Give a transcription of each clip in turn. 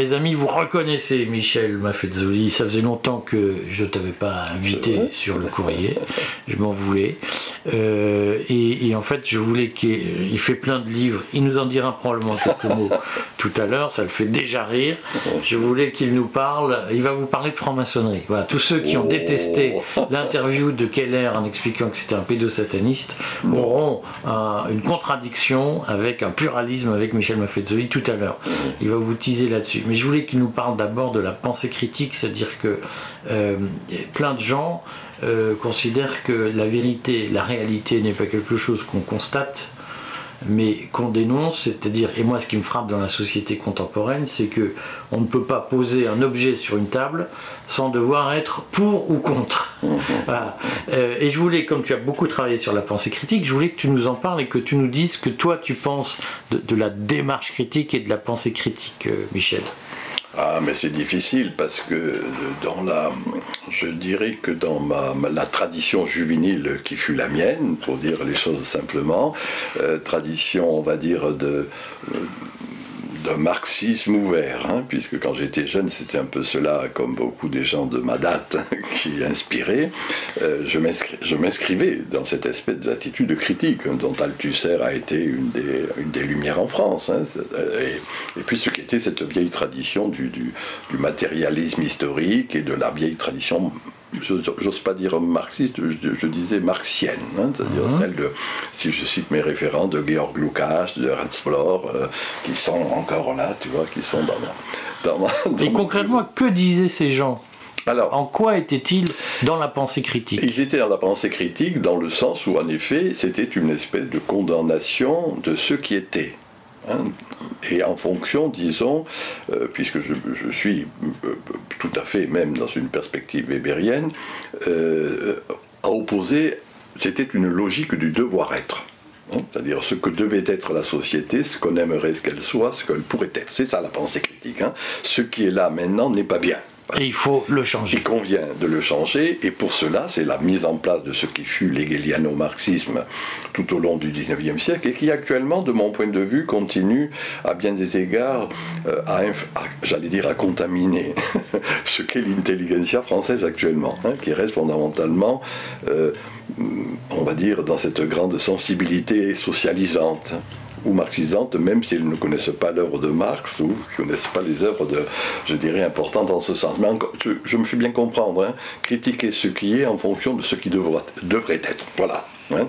Mes amis, vous reconnaissez Michel Maffezzoli. Ça faisait longtemps que je ne t'avais pas invité sur le courrier. Je m'en voulais. Euh, et, en fait, je voulais qu'il fait plein de livres. Il nous en dira probablement quelques mots tout à l'heure. Ça le fait déjà rire. Je voulais qu'il nous parle. Il va vous parler de franc-maçonnerie. Voilà, tous ceux qui ont détesté l'interview de Keller en expliquant que c'était un pédosataniste auront une contradiction avec un pluralisme avec Michel Maffezzoli tout à l'heure. Il va vous teaser là-dessus. Mais je voulais qu'il nous parle d'abord de la pensée critique, c'est-à-dire que euh, plein de gens euh, considèrent que la vérité, la réalité n'est pas quelque chose qu'on constate, mais qu'on dénonce, c'est-à-dire, et moi ce qui me frappe dans la société contemporaine, c'est que on ne peut pas poser un objet sur une table sans devoir être pour ou contre. Mmh. Euh, et je voulais, comme tu as beaucoup travaillé sur la pensée critique, je voulais que tu nous en parles et que tu nous dises ce que toi tu penses de, la démarche critique et de la pensée critique, euh, Michel. Ah, mais c'est difficile parce que dans la, je dirais que dans la tradition juvénile qui fut la mienne, pour dire les choses simplement, euh, tradition, on va dire de d'un marxisme ouvert, hein, puisque quand j'étais jeune, c'était un peu cela, comme beaucoup des gens de ma date, qui inspiraient. Euh, je m'inscrivais dans cette espèce d'attitude critique, dont Althusser a été une des, lumières en France. Hein, et, puis ce qui était cette vieille tradition du matérialisme historique et de la vieille tradition j'ose pas dire marxiste, je, disais marxienne, hein, c'est-à-dire mhm. celle de, si je cite mes référents, de Georg Lukács, de Ernst Bloch, euh, qui sont encore là, tu vois, qui sont dans ma... Et concrètement, que disaient ces gens? Alors, en quoi étaient-ils dans la pensée critique? Ils étaient dans la pensée critique dans le sens où, en effet, c'était une espèce de condamnation de ce qui était. Hein, et en fonction, disons, euh, puisque je, suis euh, tout à fait même dans une perspective weberienne, euh, à opposer, c'était une logique du devoir-être. Hein, c'est-à-dire ce que devait être la société, ce qu'on aimerait qu'elle soit, ce qu'elle pourrait être. C'est ça la pensée critique. Hein. Ce qui est là maintenant n'est pas bien. Il faut le changer. Il convient de le changer, et pour cela, c'est la mise en place de ce qui fut l'hegeliano-marxisme tout au long du 19e siècle, et qui actuellement, de mon point de vue, continue à bien des égards euh, à contaminer ce qu'est l'intelligentsia française actuellement, hein, qui reste fondamentalement, euh, on va dire, dans cette grande sensibilité socialisante ou marxisante, même s'ils ne connaissent pas l'œuvre de Marx ou ne connaissent pas les œuvres, de, je dirais, importantes dans ce sens. Mais je, me fais bien comprendre, hein, critiquer ce qui est en fonction de ce qui devrait, devrait être. Voilà. Hein,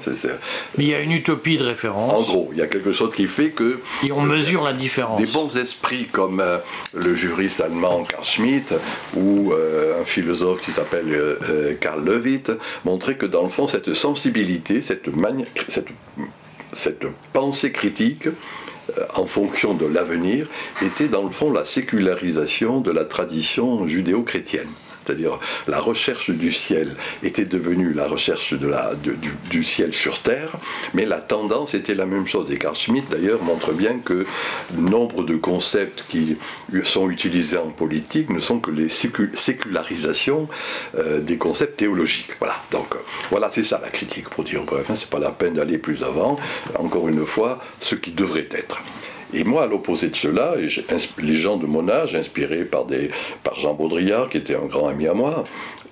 il y a une utopie de référence. En gros, il y a quelque chose qui fait que. Et on mesure la différence. Des bons esprits comme euh, le juriste allemand Karl Schmitt ou euh, un philosophe qui s'appelle euh, Karl Levitt montraient que dans le fond, cette sensibilité, cette, cette cette pensée critique euh, en fonction de l'avenir était dans le fond la sécularisation de la tradition judéo-chrétienne c'est-à-dire la recherche du ciel était devenue la recherche du, ciel sur terre, mais la tendance était la même chose. Et Carl Schmitt d'ailleurs montre bien que nombre de concepts qui sont utilisés en politique ne sont que les sécularisations euh, des concepts théologiques. Voilà, donc voilà, c'est ça la critique pour dire bref, hein, c'est pas la peine d'aller plus avant. Encore une fois, ce qui devrait être. Et moi, à l'opposé de cela, les gens de mon âge, inspirés par, Jean Baudrillard, qui était un grand ami à moi,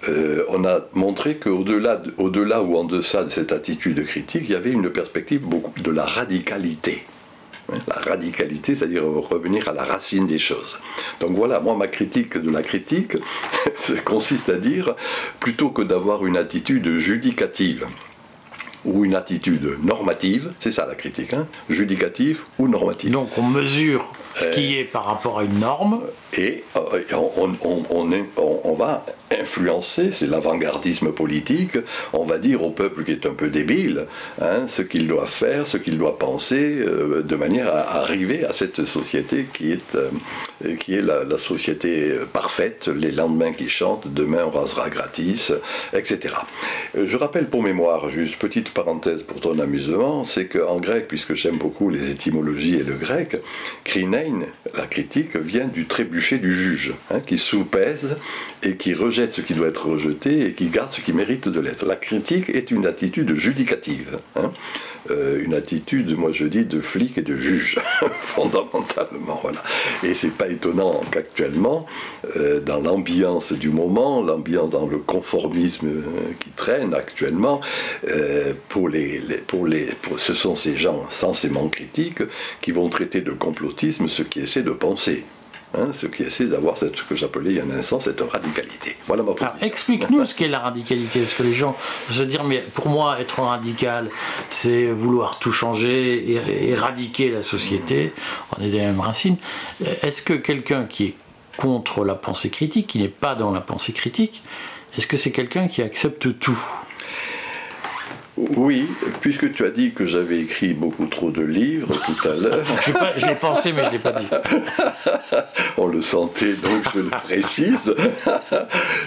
euh, on a montré qu'au-delà au -delà ou en deçà de cette attitude critique, il y avait une perspective beaucoup de la radicalité. La radicalité, c'est-à-dire revenir à la racine des choses. Donc voilà, moi, ma critique de la critique consiste à dire, plutôt que d'avoir une attitude judicative, ou une attitude normative, c'est ça la critique, hein, judicative ou normative. Donc on mesure ce qui est par rapport à une norme. Et euh, on, on, va influencer, c'est l'avant-gardisme politique, on va dire au peuple qui est un peu débile hein, ce qu'il doit faire, ce qu'il doit penser, euh, de manière à arriver à cette société qui est, euh, qui est la, société parfaite, les lendemains qui chantent, demain on rasera gratis, etc. Je rappelle pour mémoire, juste petite parenthèse pour ton amusement, c'est qu'en grec, puisque j'aime beaucoup les étymologies et le grec, krinein, la critique, vient du trébuchet du juge, hein, qui soupèse et qui rejette ce qui doit être rejeté et qui garde ce qui mérite de l'être. La critique est une attitude judicative, hein. euh, une attitude, moi je dis, de flic et de juge, fondamentalement. Voilà. Et c'est pas étonnant qu'actuellement, euh, dans l'ambiance du moment, l'ambiance dans le conformisme euh, qui traîne actuellement, pour les, ce sont ces gens censément critiques qui vont traiter de complotisme ce qui essaie de penser. Hein, ce qui essaie d'avoir ce que j'appelais il y a un instant cette radicalité. Voilà ma position. Explique-nous ce qu'est la radicalité. Est-ce que les gens se dire, mais pour moi, être radical, c'est vouloir tout changer, et éradiquer la société? On est des mêmes racines. Est-ce que quelqu'un qui est contre la pensée critique, qui n'est pas dans la pensée critique, est-ce que c'est quelqu'un qui accepte tout? Oui, puisque tu as dit que j'avais écrit beaucoup trop de livres tout à l'heure. je l'ai pensé, mais je ne l'ai pas dit. On le sentait, donc je le précise.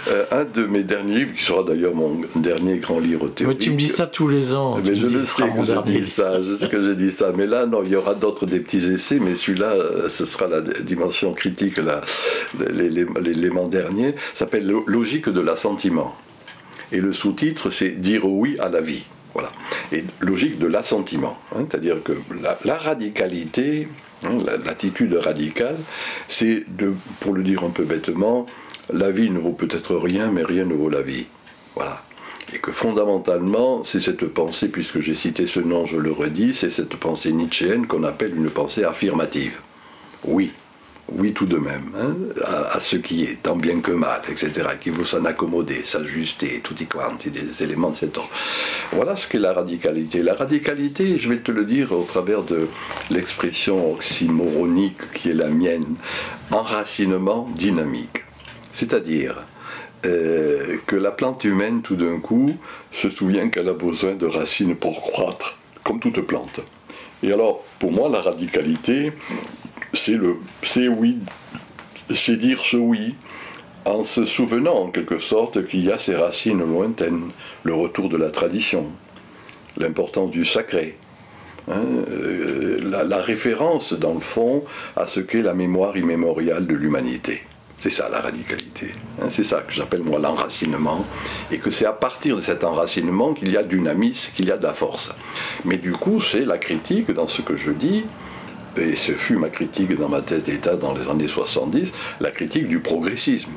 Euh, un de mes derniers livres, qui sera d'ailleurs mon dernier grand livre théorique. Mais tu me dis ça tous les ans. Mais je le sais que je dis ça, je sais que je dis ça. Mais là, non, il y aura d'autres des petits essais, mais celui-là, ce sera la dimension critique, l'élément dernier, s'appelle Logique de l'assentiment. Et le sous-titre, c'est Dire oui à la vie. Logique de l'assentiment. Hein, c'est-à-dire que la, radicalité, hein, l'attitude radicale, c'est de, pour le dire un peu bêtement, la vie ne vaut peut-être rien, mais rien ne vaut la vie. Voilà. Et que fondamentalement, c'est cette pensée, puisque j'ai cité ce nom, je le redis, c'est cette pensée nietzschéenne qu'on appelle une pensée affirmative. Oui, oui tout de même, hein, à, ce qui est, tant bien que mal, etc., qu'il faut s'en accommoder, s'ajuster, tout y quanti, des éléments de cet ordre. Voilà ce qu'est la radicalité. La radicalité, je vais te le dire au travers de l'expression oxymoronique qui est la mienne, enracinement dynamique. C'est-à-dire euh, que la plante humaine, tout d'un coup, se souvient qu'elle a besoin de racines pour croître, comme toute plante. Et alors, pour moi, la radicalité, c'est le c'est oui, c'est dire ce oui, en se souvenant en quelque sorte qu'il y a ces racines lointaines, le retour de la tradition, l'importance du sacré, hein, euh, la, référence dans le fond à ce qu'est la mémoire immémoriale de l'humanité. C'est ça la radicalité. Hein, c'est ça que j'appelle moi l'enracinement. Et que c'est à partir de cet enracinement qu'il y a dynamisme, qu'il y a de la force. Mais du coup, c'est la critique dans ce que je dis, et ce fut ma critique dans ma thèse d'État dans les années 70, la critique du progressisme,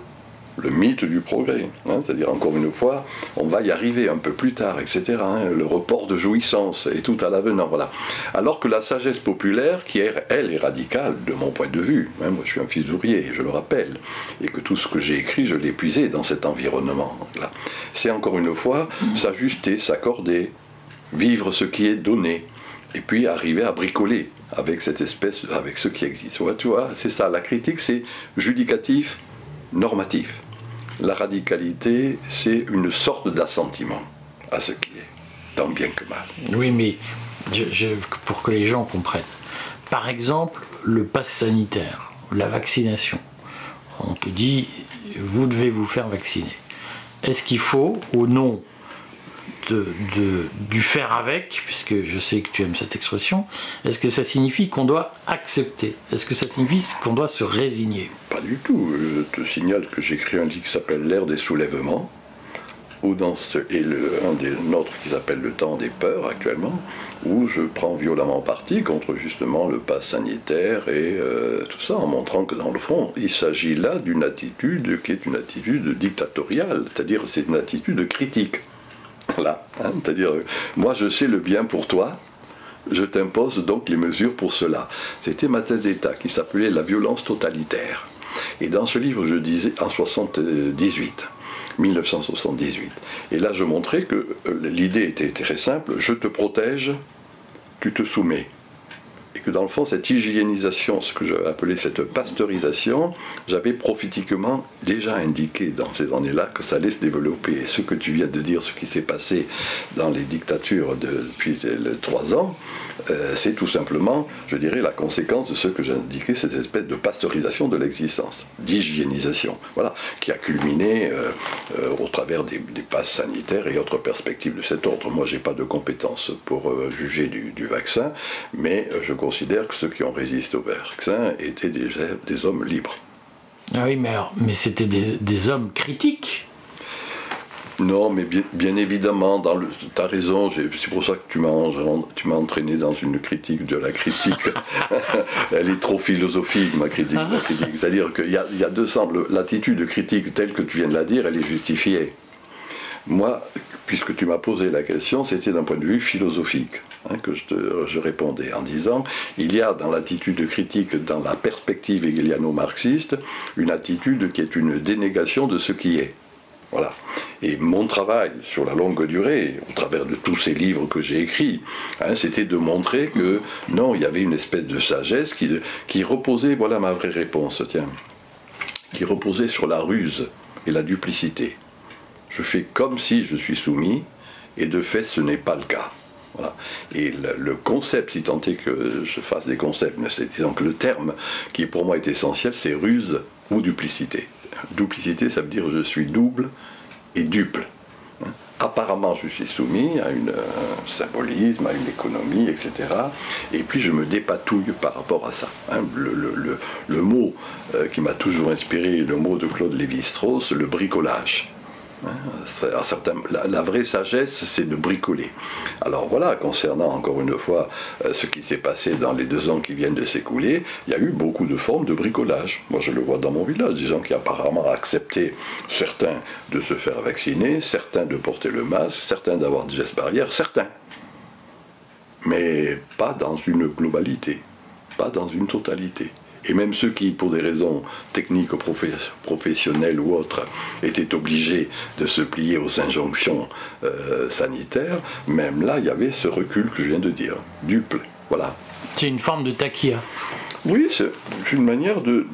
le mythe du progrès. Hein, c'est-à-dire, encore une fois, on va y arriver un peu plus tard, etc. Hein, le report de jouissance et tout à l'avenant. Voilà. Alors que la sagesse populaire, qui est, elle, est radicale de mon point de vue, hein, moi je suis un fils d'ouvrier, je le rappelle, et que tout ce que j'ai écrit, je l'ai puisé dans cet environnement-là. C'est encore une fois s'ajuster, s'accorder, vivre ce qui est donné, et puis arriver à bricoler avec cette espèce, avec ce qui existe. tu vois, c'est ça. La critique, c'est judicatif, normatif. La radicalité, c'est une sorte d'assentiment à ce qui est, tant bien que mal. Oui, mais pour que les gens comprennent. Par exemple, le pass sanitaire, la vaccination. On te dit, vous devez vous faire vacciner. Est-ce qu'il faut, au nom de, du faire avec, puisque je sais que tu aimes cette expression, est-ce que ça signifie qu'on doit accepter? Est-ce que ça signifie qu'on doit se résigner? Pas du tout. Je te signale que j'écris un livre qui s'appelle L'ère des soulèvements, ou dans ce, et le, un des nôtres qui s'appelle Le temps des peurs actuellement, où je prends violemment parti contre justement le pass sanitaire et euh, tout ça, en montrant que dans le fond, il s'agit là d'une attitude qui est une attitude dictatoriale, c'est-à-dire c'est une attitude critique. Voilà, hein, c'est-à-dire, moi je sais le bien pour toi, je t'impose donc les mesures pour cela. C'était ma d'État qui s'appelait La violence totalitaire. Et dans ce livre, je disais en 78, 1978. Et là, je montrais que euh, l'idée était très simple je te protège, tu te soumets et dans le fond, cette hygiénisation, ce que j'avais appelé cette pasteurisation, j'avais prophétiquement déjà indiqué dans ces années-là que ça allait se développer. Et ce que tu viens de dire, ce qui s'est passé dans les dictatures depuis trois ans, euh, c'est tout simplement, je dirais, la conséquence de ce que j'ai indiqué, cette espèce de pasteurisation de l'existence, d'hygiénisation, voilà, qui a culminé euh, euh, au travers des, passes sanitaires et autres perspectives de cet ordre. Moi, j'ai pas de compétences pour juger du, du, vaccin, mais je considère que ceux qui ont résisté au vaccin étaient des, des hommes libres. Ah oui, mais, mais c'était des, hommes critiques. Non, mais bien, évidemment, tu as raison, c'est pour ça que tu m'as, entraîné dans une critique de la critique. Elle est trop philosophique, ma critique. critique. C'est-à-dire qu'il y y a deux sens. L'attitude critique telle que tu viens de la dire, elle est justifiée. Moi, puisque tu m'as posé la question, c'était d'un point de vue philosophique hein, que je, répondais en disant il y a dans l'attitude critique, dans la perspective hegeliano-marxiste, une attitude qui est une dénégation de ce qui est. Voilà. Et mon travail sur la longue durée, au travers de tous ces livres que j'ai écrits, hein, c'était de montrer que non, il y avait une espèce de sagesse qui, qui reposait, voilà ma vraie réponse, tiens, qui reposait sur la ruse et la duplicité je fais comme si je suis soumis, et de fait ce n'est pas le cas. Et le, concept, si tant est que je fasse des concepts, c'est donc le terme qui pour moi est essentiel, c'est ruse ou duplicité. Duplicité, ça veut dire je suis double et duple. Apparemment, je suis soumis à un symbolisme, à une économie, etc. Et puis, je me dépatouille par rapport à ça. Hein. Le, mot euh, qui m'a toujours inspiré, le mot de Claude Lévi-Strauss, le bricolage. La, vraie sagesse, c'est de bricoler. Alors voilà, concernant encore une fois euh, ce qui s'est passé dans les deux ans qui viennent de s'écouler, il y a eu beaucoup de formes de bricolage. Moi, je le vois dans mon village, des gens qui apparemment accepté, certains de se faire vacciner, certains de porter le masque, certains d'avoir des gestes barrières, certains. Mais pas dans une globalité, pas dans une totalité. Et même ceux qui, pour des raisons techniques, professionnelles ou autres, étaient obligés de se plier aux injonctions euh, sanitaires, même là, il y avait ce recul que je viens de dire, duple. Voilà. C'est une forme de taquia. Oui, c'est une manière de.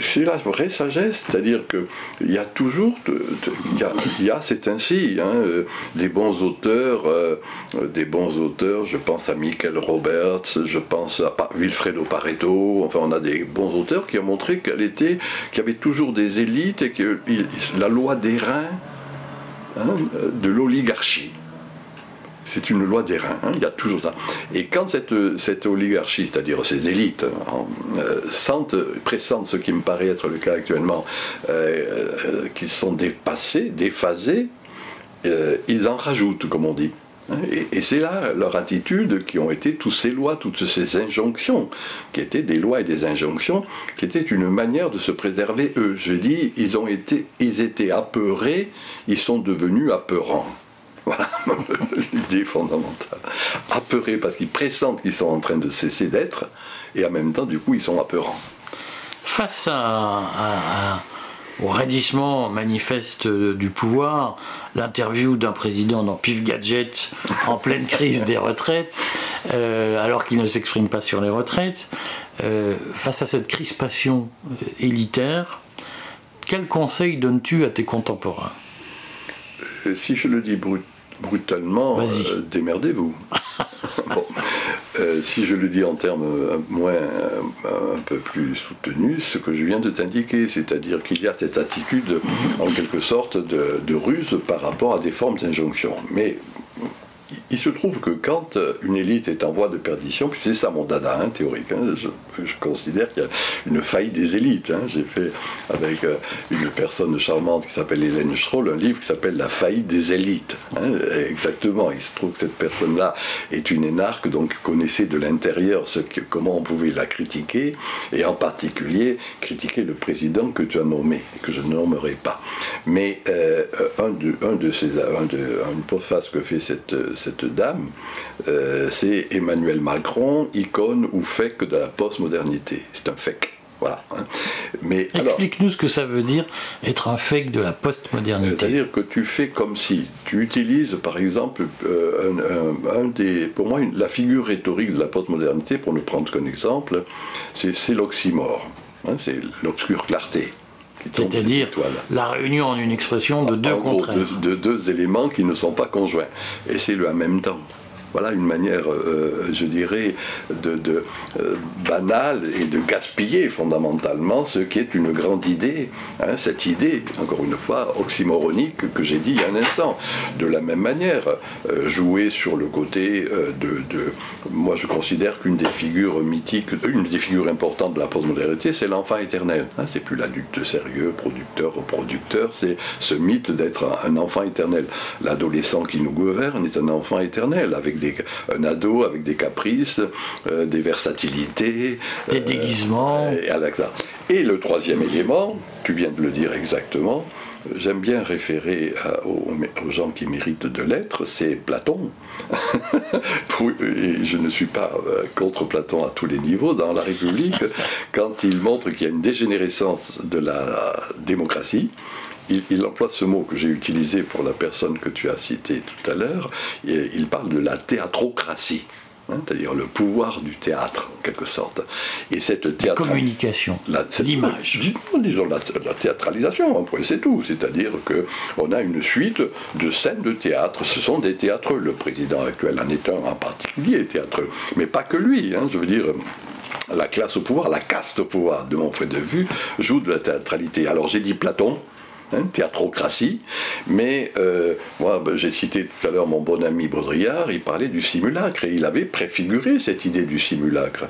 c'est la vraie sagesse, c'est-à-dire qu'il y a toujours. Il y, a, c'est ainsi, hein, euh, des bons auteurs, euh, des bons auteurs, je pense à Michael Roberts, je pense à Wilfredo Pareto, enfin, on a des bons auteurs qui ont montré qu'elle était, qu'il y avait toujours des élites et que la loi des reins hein, de l'oligarchie c'est une loi des reins, hein, il y a toujours ça. Et quand cette, oligarchie, c'est-à-dire ces élites, hein, euh, sentent, pressentent ce qui me paraît être le cas actuellement, euh, euh, qu'ils sont dépassés, déphasés, ils en rajoutent, comme on dit. Hein. Et, c'est là leur attitude qui ont été toutes ces lois, toutes ces injonctions, qui étaient des lois et des injonctions, qui étaient une manière de se préserver eux. Je dis, ils ont été, ils étaient apeurés, ils sont devenus apeurants. Voilà l'idée fondamentale. Apeurés parce qu'ils pressentent qu'ils sont en train de cesser d'être, et en même temps, du coup, ils sont apeurants. Face au raidissement manifeste du pouvoir, l'interview d'un président dans Pif Gadget en pleine crise des retraites, euh, alors qu'il ne s'exprime pas sur les retraites, euh, face à cette crispation euh, élitaire, quel conseil donnes-tu à tes contemporains? Si je le dis brut, brutalement, euh, démerdez-vous. Euh, si je le dis en termes euh, moins, un peu plus soutenus, ce que je viens de t'indiquer, c'est-à-dire qu'il y a cette attitude, en quelque sorte, de, de ruse par rapport à des formes d'injonction. Mais il se trouve que quand euh, une élite est en voie de perdition, puis c'est ça mon dada hein, théorique, hein, je, considère qu'il y a une faillite des élites. Hein. J'ai fait avec euh, une personne charmante qui s'appelle Hélène Schroll un livre qui s'appelle La faillite des élites. exactement, il se trouve que cette personne-là est une énarque, donc connaissait de l'intérieur comment on pouvait la critiquer, et en particulier critiquer le président que tu as nommé, que je ne nommerai pas. Mais euh, un, de, un de ces, un de, une postface que fait cette cette dame, euh, c'est Emmanuel Macron, icône ou fake de la postmodernité. C'est un fake. Voilà. Hein. Mais explique-nous ce que ça veut dire être un fake de la postmodernité. C'est-à-dire que tu fais comme si tu utilises, par exemple, euh, un, des, pour moi, la figure rhétorique de la postmodernité, pour ne prendre qu'un exemple, c'est l'oxymore. Hein, c'est l'obscure clarté. C'est-à-dire la réunion en une expression de deux contraires. de, deux éléments qui ne sont pas conjoints. Et c'est le en même temps. Voilà une manière, euh, je dirais, de, euh, banale et de gaspiller fondamentalement ce qui est une grande idée. Hein, cette idée, encore une fois, oxymoronique que j'ai dit il y a un instant. De la même manière, euh, jouer sur le côté de, Moi, je considère qu'une des figures mythiques, une des figures importantes de la postmodernité, c'est l'enfant éternel. Hein, c'est plus l'adulte sérieux, producteur, reproducteur, c'est ce mythe d'être un enfant éternel. L'adolescent qui nous gouverne est un enfant éternel, avec un ado avec des caprices, euh, des versatilités. Des euh, déguisements. Et, et le troisième élément, tu viens de le dire exactement, j'aime bien référer aux, gens qui méritent de l'être, c'est Platon. et je ne suis pas euh, contre Platon à tous les niveaux. Dans La République, quand il montre qu'il y a une dégénérescence de la démocratie, il, emploie ce mot que j'ai utilisé pour la personne que tu as citée tout à l'heure, il parle de la théatrocratie. Hein, c'est-à-dire le pouvoir du théâtre, en quelque sorte. Et cette théâtre... communication, l'image. Disons la, théâtralisation, c'est tout. C'est-à-dire qu'on a une suite de scènes de théâtre. Ce sont des théâtreux. Le président actuel en est un en particulier théâtreux. Mais pas que lui, hein, je veux dire la classe au pouvoir, la caste au pouvoir, de mon point de vue, joue de la théâtralité. Alors j'ai dit Platon, Hein. Mais euh, ben, j'ai cité tout à l'heure mon bon ami Baudrillard, il parlait du simulacre et il avait préfiguré cette idée du simulacre.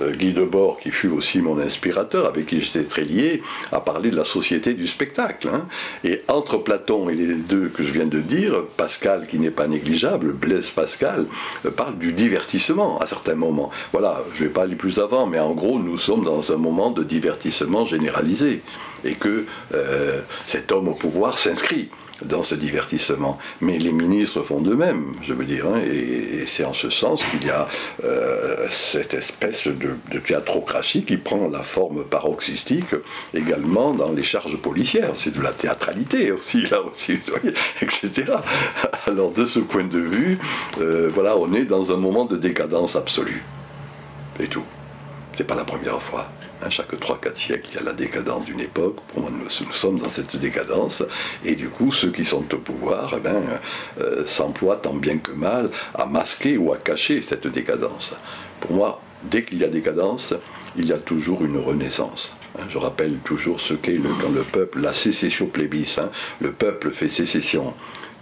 Euh, Guy Debord, qui fut aussi mon inspirateur, avec qui j'étais très lié, a parlé de la société du spectacle. Hein. Et entre Platon et les deux que je viens de dire, Pascal, qui n'est pas négligeable, Blaise Pascal, euh, parle du divertissement à certains moments. Voilà, je ne vais pas aller plus avant, mais en gros, nous sommes dans un moment de divertissement généralisé et que euh, cet homme au pouvoir s'inscrit dans ce divertissement. Mais les ministres font de même, je veux dire, hein, et, c'est en ce sens qu'il y a euh, cette espèce de, théatrocratie qui prend la forme paroxystique également dans les charges policières. C'est de la théâtralité aussi, là aussi, etc. Alors de ce point de vue, euh, voilà, on est dans un moment de décadence absolue. Et tout. C'est pas la première fois. Chaque 3-4 siècles, il y a la décadence d'une époque. Pour moi, nous, sommes dans cette décadence. Et du coup, ceux qui sont au pouvoir eh ben, euh, s'emploient tant bien que mal à masquer ou à cacher cette décadence. Pour moi, dès qu'il y a décadence, il y a toujours une renaissance. Hein, je rappelle toujours ce qu'est quand le peuple, la sécession plébis, hein, le peuple fait sécession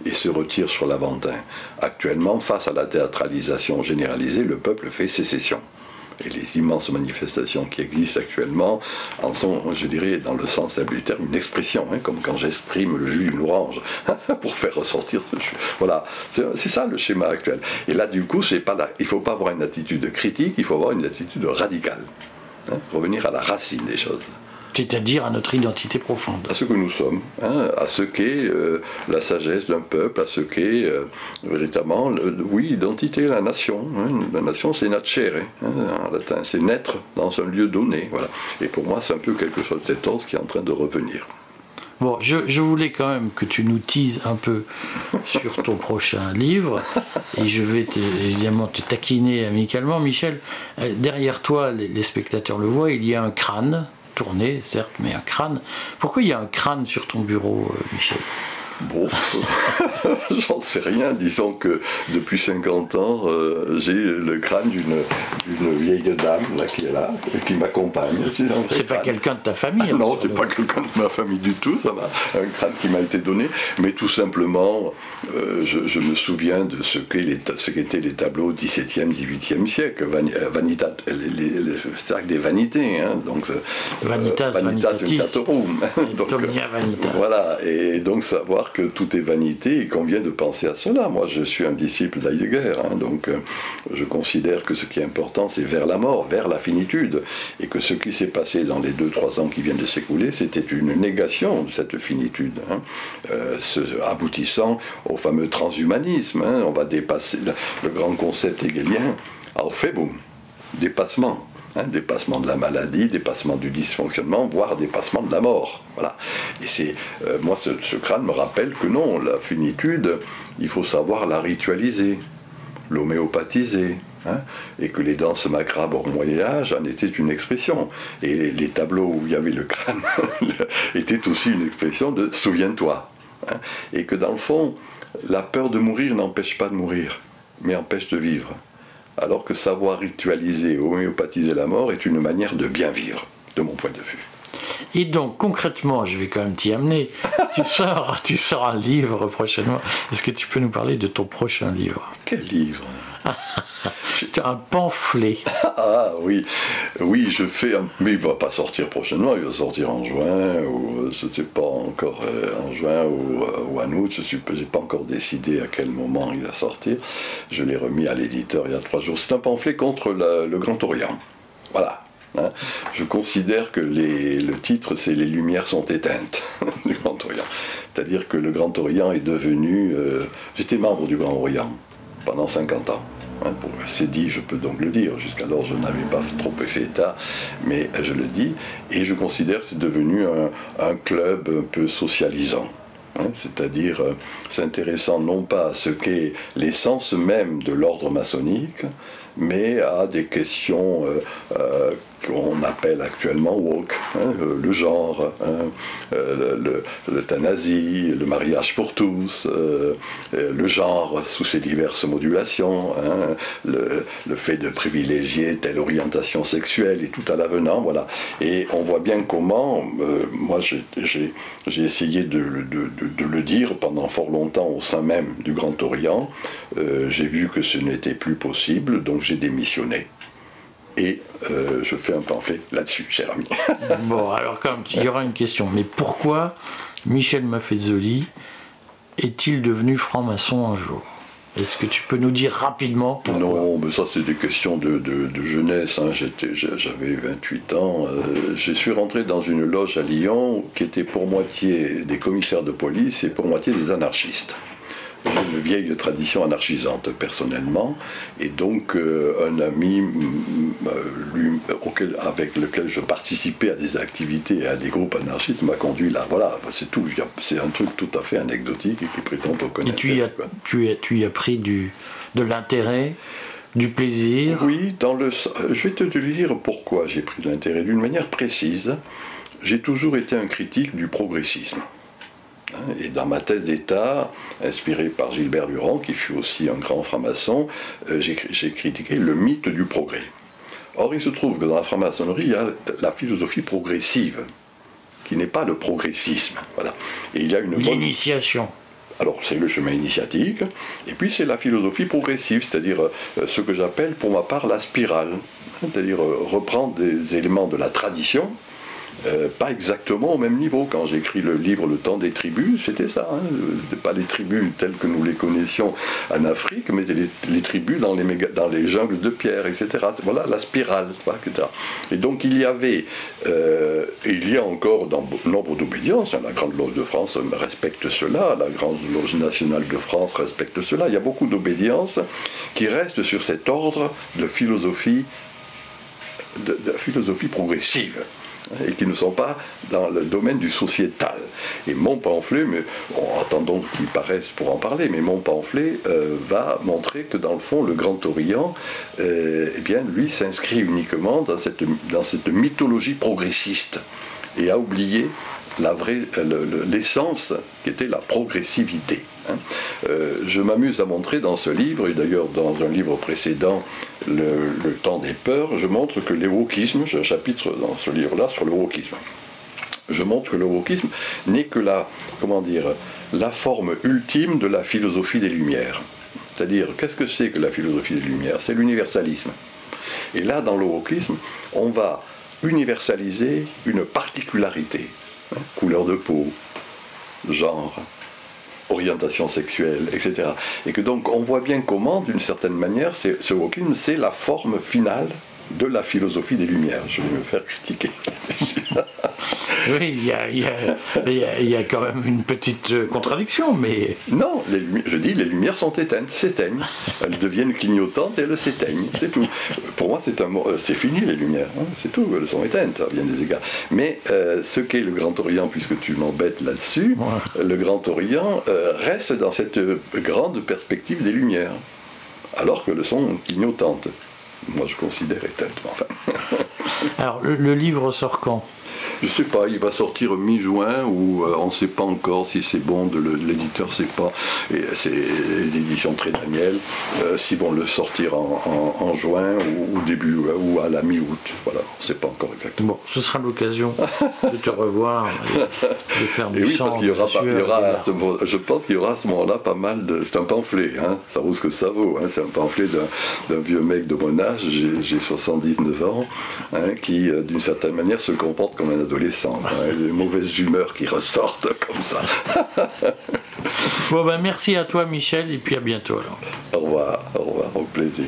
et se retire sur l'Aventin. Actuellement, face à la théâtralisation généralisée, le peuple fait sécession et les immenses manifestations qui existent actuellement en sont, je dirais, dans le sens du terme, une expression, hein, comme quand j'exprime le jus d'une orange, pour faire ressortir ce jus. Voilà, c'est ça le schéma actuel. Et là, du coup, il ne faut pas avoir une attitude critique, il faut avoir une attitude radicale. Hein, revenir à la racine des choses c'est-à-dire à notre identité profonde. À ce que nous sommes, hein, à ce qu'est euh, la sagesse d'un peuple, à ce qu'est euh, véritablement, oui, l'identité, la nation. Hein. La nation, c'est nacere, hein, en latin, c'est naître dans un lieu donné. Voilà. Et pour moi, c'est un peu quelque chose de cet ordre qui est en train de revenir. Bon, je, voulais quand même que tu nous tises un peu sur ton prochain livre, et je vais évidemment te taquiner amicalement. Michel, euh, derrière toi, les spectateurs le voient, il y a un crâne tourné, certes, mais un crâne. Pourquoi il y a un crâne sur ton bureau, euh, Michel? Bon, j'en sais rien. Disons que depuis 50 ans, euh, j'ai le crâne d'une vieille dame là, qui est là, et qui m'accompagne. C'est pas quelqu'un de ta famille ah Non, c'est pas quelqu'un de ma famille du tout. Ça m'a un crâne qui m'a été donné, mais tout simplement, euh, je, me souviens de ce qu'étaient les tableaux 17e, 18e siècle. Euh, vanita, les, des vanités, hein, donc Vanitas, Vanitas, Vanitatorum. donc, Vanitas. Voilà, et donc savoir que tout est vanité et qu'on vient de penser à cela. Moi, je suis un disciple d'Heidegger, hein, donc euh, je considère que ce qui est important, c'est vers la mort, vers la finitude, et que ce qui s'est passé dans les deux, trois ans qui viennent de s'écouler, c'était une négation de cette finitude, hein, euh, aboutissant au fameux transhumanisme. Hein. on va dépasser le, grand concept hegelien. Boum, dépassement. Hein, dépassement de la maladie, dépassement du dysfonctionnement, voire dépassement de la mort. Voilà. Et c'est euh, moi ce, crâne me rappelle que non, la finitude, il faut savoir la ritualiser, l'homéopathiser. Hein, et que les danses macrabres au Moyen Âge en étaient une expression. Et les, tableaux où il y avait le crâne étaient aussi une expression de souviens-toi. Hein, et que dans le fond, la peur de mourir n'empêche pas de mourir. mais empêche de vivre. Alors que savoir ritualiser, homéopathiser la mort est une manière de bien vivre, de mon point de vue. Et donc, concrètement, je vais quand même t'y amener. tu, sors, tu sors un livre prochainement. Est-ce que tu peux nous parler de ton prochain livre? Quel livre? Un pamphlet. ah oui, oui, je fais un... Mais il va pas sortir prochainement, il va sortir en juin, ou ce n'est pas encore euh, en juin ou, euh, en août, je n'ai pas encore décidé à quel moment il va sortir. Je l'ai remis à l'éditeur il y a trois jours. C'est un pamphlet contre le Grand Orient. Voilà. Je considère que le titre, c'est Les Lumières sont éteintes du Grand Orient. C'est-à-dire que le Grand Orient est devenu. Euh, j'étais membre du Grand Orient pendant 50 ans. Hein, c'est dit, je peux donc le dire. Jusqu'alors, je n'avais pas trop fait état, mais je le dis. Et je considère que c'est devenu un, club un peu socialisant. Hein, c'est-à-dire euh, s'intéressant non pas à ce qu'est l'essence même de l'ordre maçonnique, mais à des questions euh, euh, qu'on appelle actuellement woke, hein, le genre, hein, l'euthanasie, le, mariage pour tous, le genre sous ses diverses modulations, le, fait de privilégier telle orientation sexuelle et tout à l'avenant. Et on voit bien comment, moi j'ai essayé de, le dire pendant fort longtemps au sein même du Grand Orient, j'ai vu que ce n'était plus possible, donc j'ai démissionné. Et euh, je fais un pamphlet là-dessus, cher ami. bon, alors comme il y aura une question, mais pourquoi Michel Maffezoli est-il devenu franc-maçon un jour? Est-ce que tu peux nous dire rapidement Non, mais ça c'est des questions de, jeunesse. Hein. J'avais 28 ans. Euh, je suis rentré dans une loge à Lyon qui était pour moitié des commissaires de police et pour moitié des anarchistes une vieille tradition anarchisante personnellement, et donc euh, un ami lui, avec lequel je participais à des activités et à des groupes anarchistes m'a conduit là. Voilà, c'est tout. C'est un truc tout à fait anecdotique et qui présente aucun Et tu y, as, tu, as, tu as pris du, de l'intérêt du plaisir? Oui, dans le, je vais te dire pourquoi j'ai pris de l'intérêt. D'une manière précise, j'ai toujours été un critique du progressisme. Et dans ma thèse d'État, inspirée par Gilbert Durand, qui fut aussi un grand franc-maçon, euh, j'ai critiqué le mythe du progrès. Or, il se trouve que dans la franc-maçonnerie, il y a la philosophie progressive, qui n'est pas le progressisme. Voilà. Et il y a une L'initiation. Alors, c'est le chemin initiatique, et puis c'est la philosophie progressive, c'est-à-dire euh, ce que j'appelle pour ma part la spirale, c'est-à-dire euh, reprendre des éléments de la tradition, euh, pas exactement au même niveau. Quand j'écris le livre Le temps des tribus, c'était ça. Hein. C'était pas les tribus telles que nous les connaissions en Afrique, mais les, tribus dans les, dans les jungles de pierre, etc. Voilà la spirale, etc. Et donc il y avait, euh, et il y a encore dans nombre d'obédiences, hein, la Grande Loge de France respecte cela, la Grande Loge nationale de France respecte cela, il y a beaucoup d'obédiences qui restent sur cet ordre de philosophie, de philosophie progressive et qui ne sont pas dans le domaine du sociétal. Et mon pamphlet, attendons qu'il paraisse pour en parler, mais mon pamphlet euh, va montrer que dans le fond, le Grand Orient, euh, eh bien, lui s'inscrit uniquement dans cette, dans cette mythologie progressiste et a oublié l'essence qui était la progressivité. Hein. Euh, je m'amuse à montrer dans ce livre, et d'ailleurs dans un livre précédent, le, temps des peurs, je montre que le j'ai un chapitre dans ce livre-là sur le wokisme. Je montre que le wokisme n'est que la, comment dire, la forme ultime de la philosophie des Lumières. C'est-à-dire, qu'est-ce que c'est que la philosophie des Lumières? C'est l'universalisme. Et là, dans le wokisme, on va universaliser une particularité, hein, couleur de peau, genre, orientation sexuelle, etc. Et que donc on voit bien comment, d'une certaine manière, ce wokisme, c'est la forme finale de la philosophie des Lumières. Je vais me faire critiquer. oui, il y, a, il, y a, quand même une petite euh, contradiction, mais... Non, je dis les lumières sont éteintes, s'éteignent. Elles deviennent clignotantes et elles s'éteignent, c'est tout. Pour moi, c'est, un, euh, c'est fini les lumières, hein, c'est tout, elles sont éteintes à bien des égards. Mais euh, ce qu'est le Grand Orient, puisque tu m'embêtes là-dessus, le Grand Orient reste dans cette grande perspective des lumières, alors que le sont clignotantes moi je considère éteinte, enfin. Alors, le, livre sort quand? Je sais pas, il va sortir mi-juin ou euh, on ne sait pas encore si c'est bon, de l'éditeur sait pas. Et c'est les éditions Très Daniel, euh, s'ils vont le sortir en, en- en juin ou, ou début euh, ou à la mi-août. Voilà, on ne sait pas encore exactement. Bon, ce sera l'occasion de te revoir et de faire Et du oui, sang, parce qu'il y aura, pas- il y aura ce je pense qu'il y aura à ce moment-là pas mal de. C'est un pamphlet, hein, ça vaut ce que ça vaut. hein, c'est un pamphlet d'un vieux mec de mon âge, j'ai j'ai 79 ans, hein, qui d'une certaine manière se comporte comme un adolescent. hein, des mauvaises humeurs qui ressortent comme ça. Bon, ben merci à toi, Michel, et puis à bientôt alors. au revoir, au revoir, au plaisir.